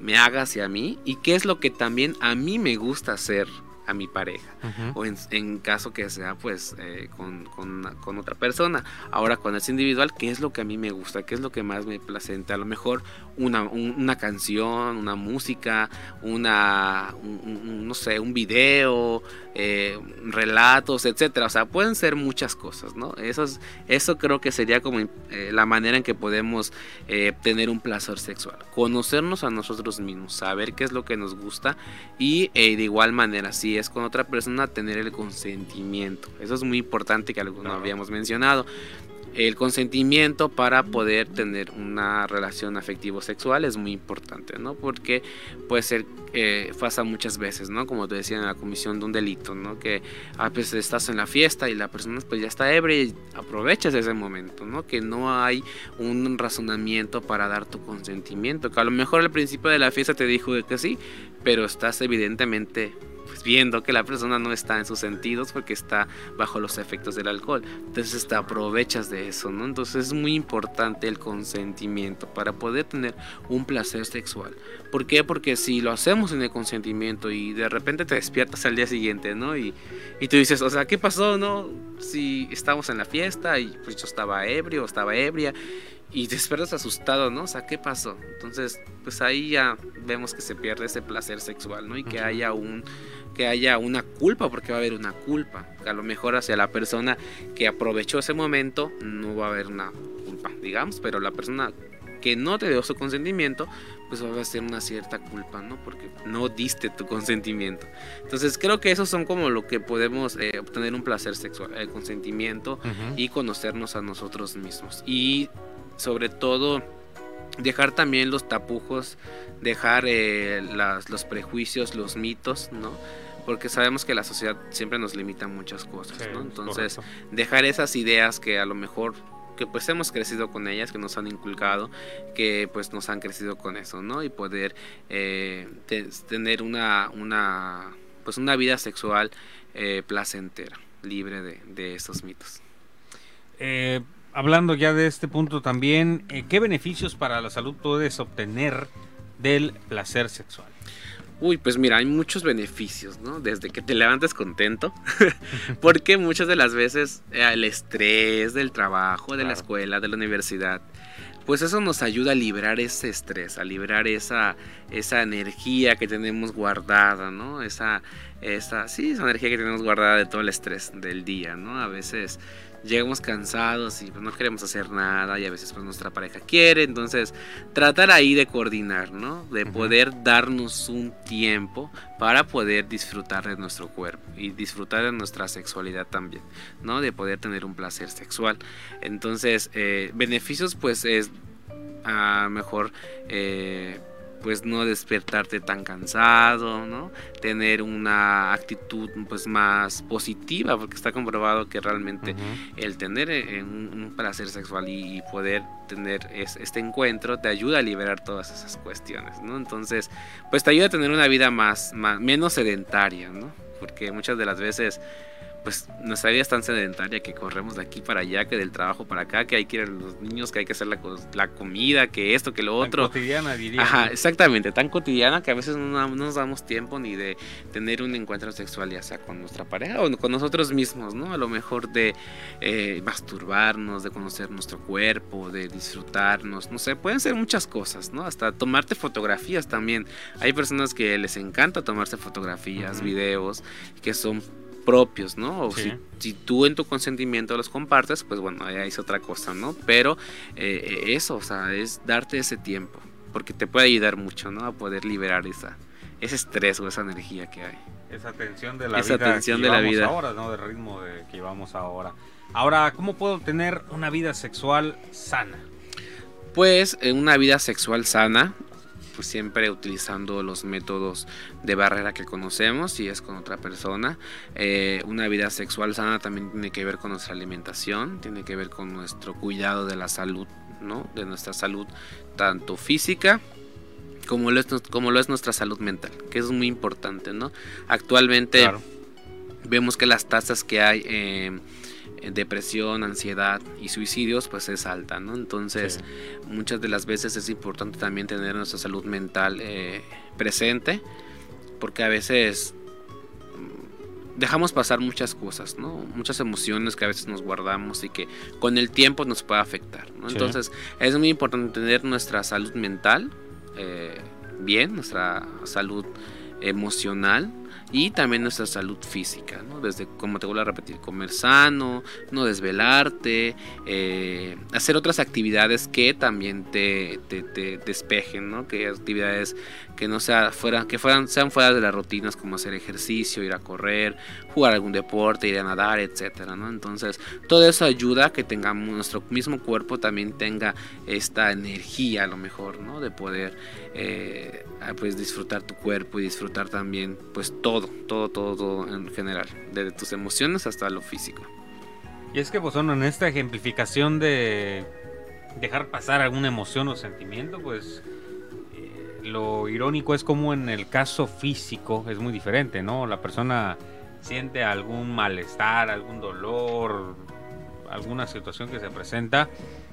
me haga hacia mí y qué es lo que también a mí me gusta hacer a mi pareja o en, en caso que sea pues eh, con, con con otra persona. Ahora cuando es individual, ¿qué es lo que a mí me gusta? ¿Qué es lo que más me placenta? A lo mejor una, un- una canción, una música, una, un- no sé, un video, eh, relatos, etcétera. O sea, pueden ser muchas cosas, ¿no? Eso, es- eso creo que sería como eh, la manera en que podemos eh, tener un placer sexual. Conocernos a nosotros mismos, saber qué es lo que nos gusta y eh, de igual manera, si es con otra persona, tener el consentimiento. Eso es muy importante que algo no habíamos mencionado. El consentimiento para poder tener una relación afectivo-sexual es muy importante, ¿no? Porque puede ser, eh, pasa muchas veces, ¿no? Como te decía en la comisión de un delito, ¿no? Que a veces estás en la fiesta y la persona pues ya está ebria y aprovechas ese momento, ¿no? Que no hay un razonamiento para dar tu consentimiento, que a lo mejor al principio de la fiesta te dijo que sí, pero estás evidentemente pues viendo que la persona no está en sus sentidos porque está bajo los efectos del alcohol. Entonces te aprovechas de eso, ¿no? Entonces es muy importante el consentimiento para poder tener un placer sexual. ¿Por qué? Porque si lo hacemos en el consentimiento y de repente te despiertas al día siguiente, ¿no? Y, y tú dices, o sea, ¿qué pasó, no? Si estamos en la fiesta y pues yo estaba ebrio, estaba ebria y te despiertas asustado, ¿no? O sea, ¿qué pasó? Entonces, pues ahí ya vemos que se pierde ese placer sexual, ¿no? Y que haya un que haya una culpa, porque va a haber una culpa. Que a lo mejor hacia la persona que aprovechó ese momento no va a haber una culpa, digamos, pero la persona que no te dio su consentimiento, pues va a ser una cierta culpa, ¿no? Porque no diste tu consentimiento. Entonces creo que esos son como lo que podemos eh, obtener un placer sexual, el consentimiento y conocernos a nosotros mismos. Y sobre todo dejar también los tapujos, dejar eh, las, los prejuicios, los mitos, ¿no? Porque sabemos que la sociedad siempre nos limita muchas cosas, Sí, ¿no? Entonces, correcto. dejar esas ideas que a lo mejor que pues hemos crecido con ellas, que nos han inculcado, que pues nos han crecido con eso, ¿no? Y poder eh, te- tener una, una, pues una vida sexual eh, placentera, libre de, de esos mitos. Eh, hablando ya de este punto también, eh, ¿qué beneficios para la salud puedes obtener del placer sexual? Uy, pues mira, hay muchos beneficios, ¿no? Desde que te levantes contento, (laughs) porque muchas de las veces eh, el estrés del trabajo, de la escuela, de la universidad, pues eso nos ayuda a liberar ese estrés, a liberar esa, esa energía que tenemos guardada, ¿no? Esa, esa, sí, esa energía que tenemos guardada de todo el estrés del día, ¿no? A veces llegamos cansados y pues no queremos hacer nada y a veces pues nuestra pareja quiere, entonces tratar ahí de coordinar, ¿no? De poder darnos un tiempo para poder disfrutar de nuestro cuerpo y disfrutar de nuestra sexualidad también, ¿no? De poder tener un placer sexual. Entonces, eh, beneficios pues es a mejor eh, pues no despertarte tan cansado, ¿no? Tener una actitud pues más positiva, porque está comprobado que realmente el tener eh, un, un placer sexual y, y poder tener es- este encuentro te ayuda a liberar todas esas cuestiones, ¿no? Entonces, pues te ayuda a tener una vida más, más menos sedentaria, ¿no? Porque muchas de las veces pues nuestra vida es tan sedentaria que corremos de aquí para allá, que del trabajo para acá, que hay que ir a los niños, que hay que hacer la, la comida, que esto, que lo Tan otro. cotidiana, diría. Ajá, exactamente, tan cotidiana que a veces no, no nos damos tiempo ni de tener un encuentro sexual, ya sea con nuestra pareja o con nosotros mismos, ¿no? A lo mejor de eh, masturbarnos, de conocer nuestro cuerpo, de disfrutarnos, no sé, pueden ser muchas cosas, ¿no? Hasta tomarte fotografías también. Hay personas que les encanta tomarse fotografías, videos, que son propios, ¿no? O Sí. si, si tú en tu consentimiento los compartes, pues bueno, ya es otra cosa, ¿no? Pero eh, eso, o sea, es darte ese tiempo, porque te puede ayudar mucho, ¿no? A poder liberar esa, ese estrés o esa energía que hay. Esa tensión de la Esa vida tensión que de la vida. ahora, ¿no? Del ritmo de que llevamos ahora. Ahora, ¿cómo puedo tener una vida sexual sana? Pues en una vida sexual sana, pues siempre utilizando los métodos de barrera que conocemos, si es con otra persona. Eh, una vida sexual sana también tiene que ver con nuestra alimentación, tiene que ver con nuestro cuidado de la salud, ¿no? De nuestra salud tanto física como lo es, como lo es nuestra salud mental, que es muy importante, ¿no? Actualmente Claro. vemos que las tasas que hay eh, depresión, ansiedad y suicidios pues es alta, ¿no? Entonces Sí. muchas de las veces es importante también tener nuestra salud mental eh, presente porque a veces dejamos pasar muchas cosas, ¿no? Muchas emociones que a veces nos guardamos y que con el tiempo nos puede afectar, ¿no? Sí. Entonces es muy importante tener nuestra salud mental eh, bien, nuestra salud emocional y también nuestra salud física, ¿no? Desde, como te vuelvo a repetir, comer sano, no desvelarte, eh, hacer otras actividades que también te, te, te despejen, ¿no? Que actividades que no sea fuera, que fueran, sean fuera de las rutinas como hacer ejercicio, ir a correr, jugar algún deporte, ir a nadar, etcétera, ¿no? Entonces, todo eso ayuda a que tengamos nuestro mismo cuerpo también tenga esta energía a lo mejor, ¿no? De poder eh, pues disfrutar tu cuerpo y disfrutar también pues todo, todo, todo, todo en general, desde tus emociones hasta lo físico. Y es que pues bueno, en esta ejemplificación de dejar pasar alguna emoción o sentimiento, pues lo irónico es como en el caso físico es muy diferente, ¿no? La persona siente algún malestar, algún dolor, alguna situación que se presenta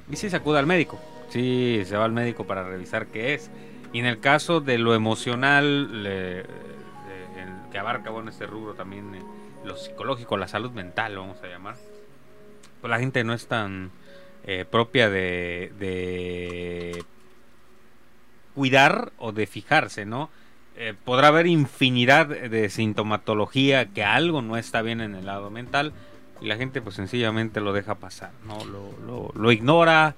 y sí se acude al médico, sí se va al médico para revisar qué es. Y en el caso de lo emocional, eh, que abarca bueno este rubro también eh, lo psicológico, la salud mental, lo vamos a llamar, pues la gente no es tan eh, propia de cuidar o de fijarse, ¿no? Eh, podrá haber infinidad de sintomatología que algo no está bien en el lado mental y la gente pues sencillamente lo deja pasar, ¿no? Lo, lo- ignora,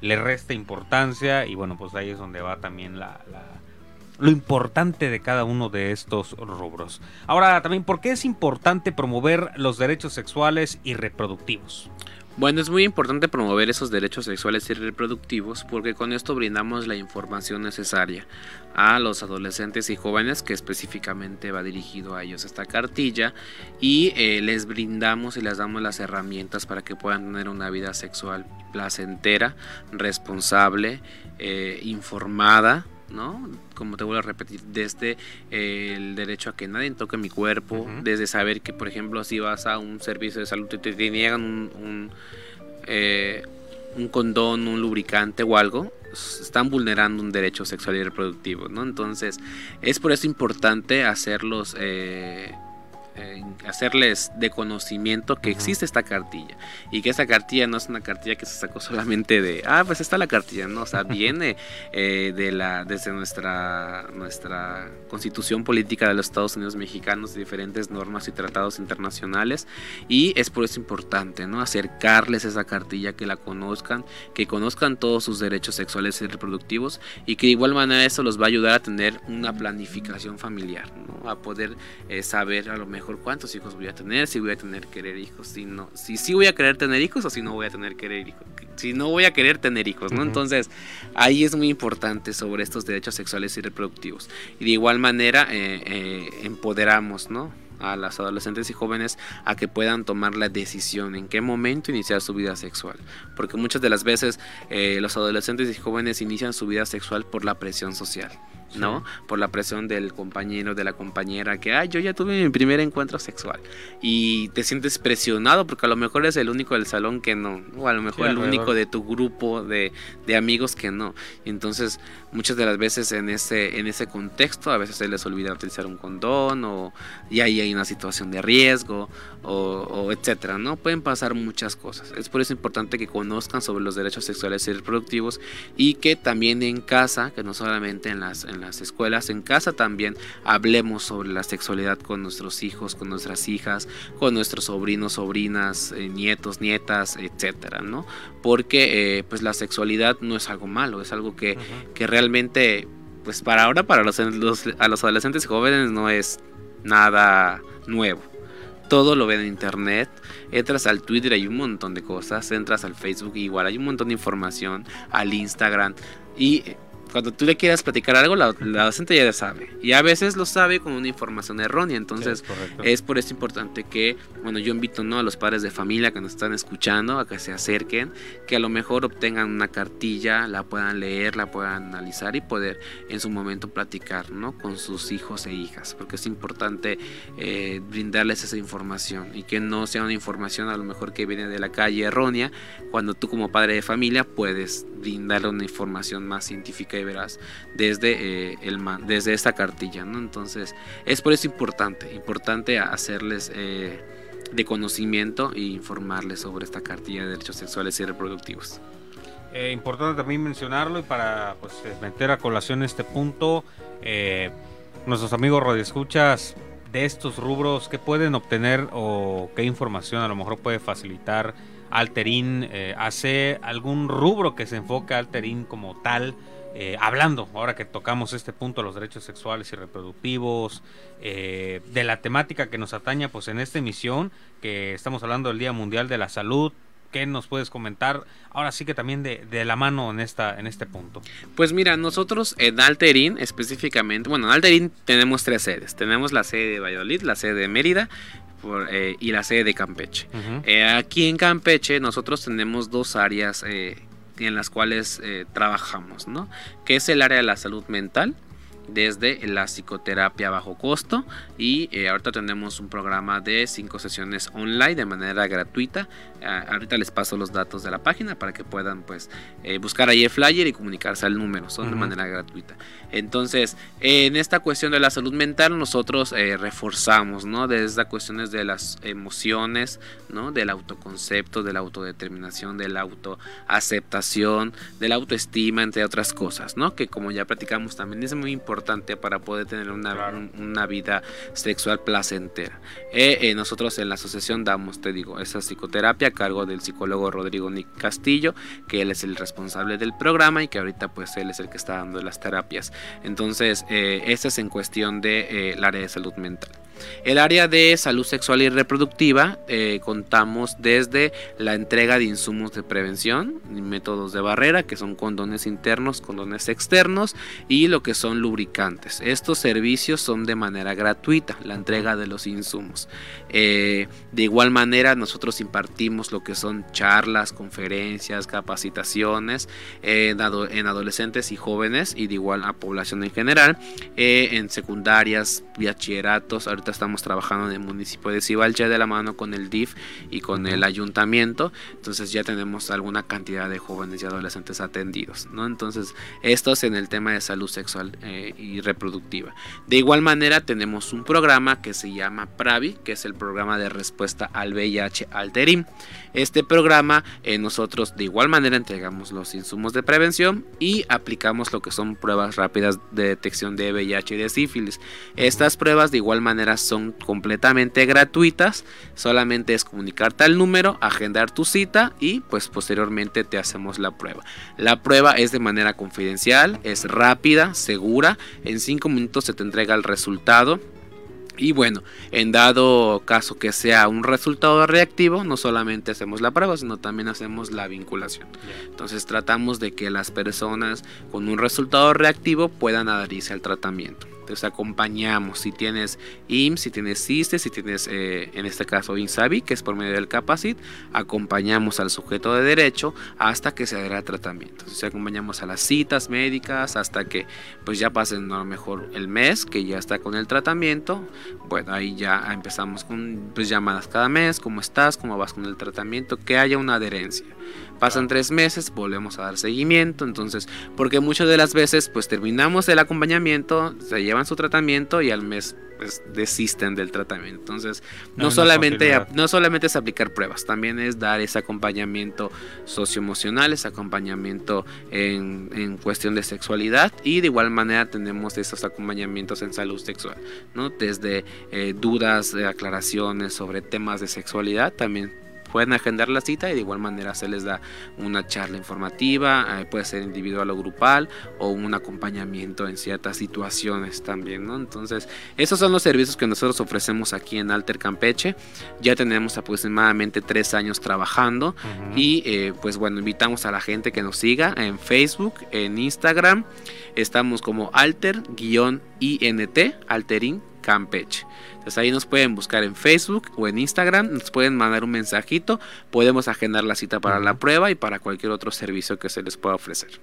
le resta importancia y bueno, pues ahí es donde va también la- lo importante de cada uno de estos rubros. Ahora también, ¿por qué es importante promover los derechos sexuales y reproductivos? Bueno, es muy importante promover esos derechos sexuales y reproductivos porque con esto brindamos la información necesaria a los adolescentes y jóvenes que específicamente va dirigido a ellos esta cartilla y eh, les brindamos y les damos las herramientas para que puedan tener una vida sexual placentera, responsable, eh, informada. ¿No? Como te vuelvo a repetir, desde eh, el derecho a que nadie toque mi cuerpo, desde saber que, por ejemplo, si vas a un servicio de salud y te, te niegan un, un, eh, un condón, un lubricante o algo, están vulnerando un derecho sexual y reproductivo, ¿no? Entonces, es por eso importante hacerlos, eh, eh, hacerles de conocimiento que existe esta cartilla y que esta cartilla no es una cartilla que se sacó solamente de, ah, pues está la cartilla, ¿no? O sea, (laughs) viene eh, de la, desde nuestra, nuestra constitución política de los Estados Unidos mexicanos, diferentes normas y tratados internacionales y es por eso importante, ¿no? Acercarles esa cartilla, que la conozcan, que conozcan todos sus derechos sexuales y reproductivos y que de igual manera eso los va a ayudar a tener una planificación familiar, ¿no? A poder eh, saber a lo mejor cuántos hijos voy a tener, si voy a tener querer hijos, si no, si sí voy a querer tener hijos o si no voy a tener querer hijos, si no voy a querer tener hijos, ¿no? Ujú. Entonces ahí es muy importante sobre estos derechos sexuales y reproductivos y de igual manera eh, eh, empoderamos, ¿no? a las adolescentes y jóvenes a que puedan tomar la decisión en qué momento iniciar su vida sexual. Porque muchas de las veces eh, los adolescentes y jóvenes inician su vida sexual por la presión social. ¿No? Por la presión del compañero, de la compañera, que, ay, yo ya tuve mi primer encuentro sexual. Y te sientes presionado porque a lo mejor eres el único del salón que no, o a lo mejor Sí, el alrededor. único de tu grupo de, de amigos que no. Entonces, muchas de las veces en ese, en ese contexto, a veces se les olvida utilizar un condón, o y ahí hay una situación de riesgo, o, o etcétera, ¿no? Pueden pasar muchas cosas. Es por eso importante que conozcan sobre los derechos sexuales y reproductivos y que también en casa, que no solamente en las, en las escuelas, en casa también hablemos sobre la sexualidad con nuestros hijos, con nuestras hijas, con nuestros sobrinos, sobrinas, eh, nietos, nietas, etcétera, ¿no? Porque eh, pues la sexualidad no es algo malo, es algo que, que realmente, pues para ahora, para los, los- a los adolescentes y jóvenes no es nada nuevo. Todo lo ven en internet. Entras al Twitter, hay un montón de cosas. Entras al Facebook, igual hay un montón de información. Al Instagram. Y cuando tú le quieras platicar algo, la, la docente ya lo sabe. Y a veces lo sabe con una información errónea. Entonces, Sí, es correcto. es por eso importante que, bueno, yo invito ¿no? a los padres de familia que nos están escuchando a que se acerquen, que a lo mejor obtengan una cartilla, la puedan leer, la puedan analizar y poder en su momento platicar ¿no? con sus hijos e hijas, porque es importante eh, brindarles esa información y que no sea una información a lo mejor que viene de la calle errónea, cuando tú como padre de familia puedes brindarle una información más científica y veraz desde, eh, el, desde esta cartilla, ¿no? Entonces, es por eso importante, importante hacerles eh, de conocimiento e informarles sobre esta cartilla de derechos sexuales y reproductivos. Eh, importante también mencionarlo y para pues, eh, meter a colación este punto, eh, nuestros amigos radioescuchas de estos rubros, ¿qué pueden obtener o qué información a lo mejor puede facilitar Alterín? Eh, ¿Hace algún rubro que se enfoque a Alterín como tal? Eh, hablando, ahora que tocamos este punto, los derechos sexuales y reproductivos, eh, de la temática que nos ataña pues en esta emisión, que estamos hablando del Día Mundial de la Salud, ¿qué nos puedes comentar? Ahora sí que también de, de la mano en, esta, en este punto. Pues mira, nosotros en Alterín específicamente, bueno, en Alterín tenemos tres sedes. Tenemos la sede de Valladolid, la sede de Mérida por, eh, y la sede de Campeche. Eh, aquí en Campeche nosotros tenemos dos áreas eh, en las cuales trabajamos, ¿no? Que es el área de la salud mental desde la psicoterapia a bajo costo y eh, ahorita tenemos un programa de cinco sesiones online de manera gratuita. Ah, ahorita les paso los datos de la página para que puedan pues eh, buscar ahí el flyer y comunicarse al número son de manera gratuita entonces en esta cuestión de la salud mental nosotros eh, reforzamos no desde cuestiones de las emociones no del autoconcepto de la autodeterminación de la autoaceptación de la autoestima entre otras cosas no que como ya platicamos también es muy importante para poder tener una, Claro. un- una vida sexual placentera. Eh, eh, nosotros en la asociación damos te digo esa psicoterapia a cargo del psicólogo Rodrigo Nick Castillo que él es el responsable del programa y que ahorita pues él es el que está dando las terapias entonces eh, esta es en cuestión de eh, el área de salud mental el área de salud sexual y reproductiva eh, contamos desde la entrega de insumos de prevención, métodos de barrera, que son condones internos, condones externos y lo que son lubricantes. Estos servicios son de manera gratuita, la entrega de los insumos. Eh, de igual manera, nosotros impartimos lo que son charlas, conferencias, capacitaciones eh, en, en adolescentes y jóvenes y de igual a población en general, en secundarias, bachilleratos. Ahorita estamos trabajando en el municipio de Cibalcha de la mano con el DIF y con el ayuntamiento. Entonces ya tenemos alguna cantidad de jóvenes y adolescentes atendidos, ¿no? Entonces, esto es en el tema de salud sexual eh, y reproductiva. De igual manera, tenemos un programa que se llama PRAVI, que es el programa de respuesta al VIH Alterim. Este programa, eh, nosotros de igual manera entregamos los insumos de prevención y aplicamos lo que son pruebas rápidas de detección de VIH y de sífilis. Estas pruebas de igual manera son completamente gratuitas, solamente es comunicarte al número, agendar tu cita y pues posteriormente te hacemos la prueba. La prueba es de manera confidencial, es rápida, segura, en 5 minutos se te entrega el resultado. Y bueno, en dado caso que sea un resultado reactivo, no solamente hacemos la prueba, sino también hacemos la vinculación. Entonces tratamos de que las personas con un resultado reactivo puedan adherirse al tratamiento. Entonces acompañamos si tienes IMSS, si tienes CISTE, si tienes eh, en este caso INSABI, que es por medio del Capacit, acompañamos al sujeto de derecho hasta que se al tratamiento. Entonces acompañamos a las citas médicas hasta que pues ya pasen a lo mejor el mes que ya está con el tratamiento. Bueno, ahí ya empezamos con pues, llamadas cada mes, cómo estás, cómo vas con el tratamiento, que haya una adherencia. Pasan tres meses, volvemos a dar seguimiento, entonces, porque muchas de las veces pues terminamos el acompañamiento, se llevan su tratamiento y al mes pues desisten del tratamiento. Entonces, No, solamente, no solamente es aplicar pruebas, también es dar ese acompañamiento socioemocional, ese acompañamiento en, en cuestión de sexualidad y de igual manera tenemos esos acompañamientos en salud sexual, ¿no? Desde eh, dudas, eh, aclaraciones sobre temas de sexualidad, también pueden agendar la cita y de igual manera se les da una charla informativa, eh, puede ser individual o grupal o un acompañamiento en ciertas situaciones también, ¿no? Entonces, esos son los servicios que nosotros ofrecemos aquí en Alter Campeche. Ya tenemos aproximadamente tres años trabajando y eh, pues bueno, invitamos a la gente que nos siga en Facebook, en Instagram. Estamos como alter-int, alterin Campeche. Entonces ahí nos pueden buscar en Facebook o en Instagram, nos pueden mandar un mensajito, podemos agendar la cita para la prueba y para cualquier otro servicio que se les pueda ofrecer.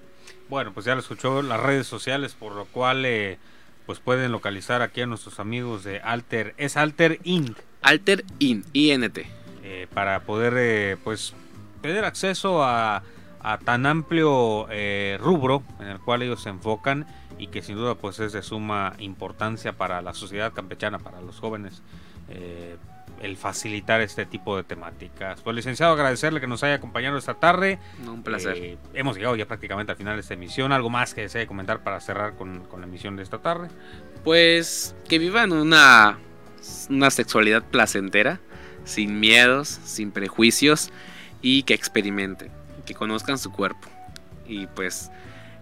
Bueno, pues ya lo escuchó las redes sociales, por lo cual eh, pues pueden localizar aquí a nuestros amigos de Alter, es Alter Inc. Alter in, INT. eh, para poder eh, pues tener acceso a, a tan amplio eh, rubro en el cual ellos se enfocan y que sin duda pues es de suma importancia para la sociedad campechana, para los jóvenes. eh, el facilitar este tipo de temáticas. Pues licenciado, agradecerle que nos haya acompañado esta tarde. Un placer. Eh, hemos llegado ya prácticamente al final de esta emisión. ¿Algo más que desee comentar para cerrar con, con la emisión de esta tarde? Pues que vivan una, una sexualidad placentera, sin miedos, sin prejuicios y que experimenten, que conozcan su cuerpo. Y pues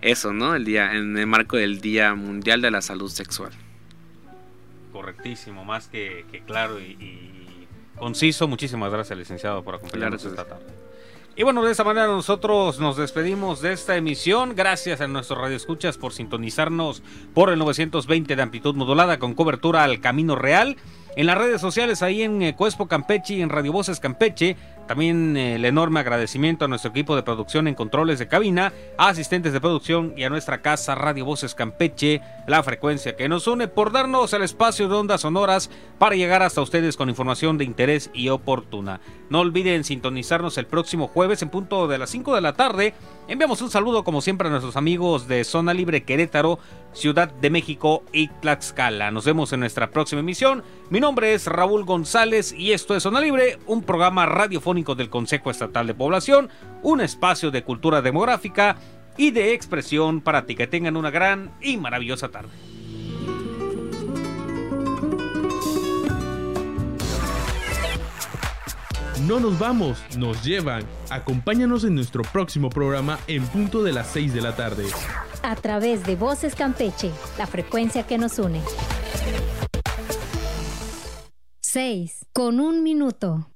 eso, ¿no? El día, en el marco del Día Mundial de la Salud Sexual. Correctísimo, más que, que claro y, y conciso. Muchísimas gracias, licenciado, por acompañarnos Gracias. esta tarde. Y bueno, de esa manera nosotros nos despedimos de esta emisión. Gracias a nuestros radioescuchas por sintonizarnos por el 920 de amplitud modulada con cobertura al Camino Real. En las redes sociales, ahí en eh, Cuespo Campeche y en Radio Voces Campeche. También eh, el enorme agradecimiento a nuestro equipo de producción en controles de cabina, a asistentes de producción y a nuestra casa Radio Voces Campeche, la frecuencia que nos une, por darnos el espacio de ondas sonoras para llegar hasta ustedes con información de interés y oportuna. No olviden sintonizarnos el próximo jueves en punto de las 5 de la tarde. Enviamos un saludo como siempre a nuestros amigos de Zona Libre Querétaro, Ciudad de México y Tlaxcala. Nos vemos en nuestra próxima emisión. Mi nombre es Raúl González y esto es Zona Libre, un programa radiofónico del Consejo Estatal de Población, un espacio de cultura demográfica y de expresión para ti que tengan una gran y maravillosa tarde. No nos vamos, nos llevan. Acompáñanos en nuestro próximo programa en punto de las 6 de la tarde. A través de Voces Campeche, la frecuencia que nos une. 6. Con un minuto.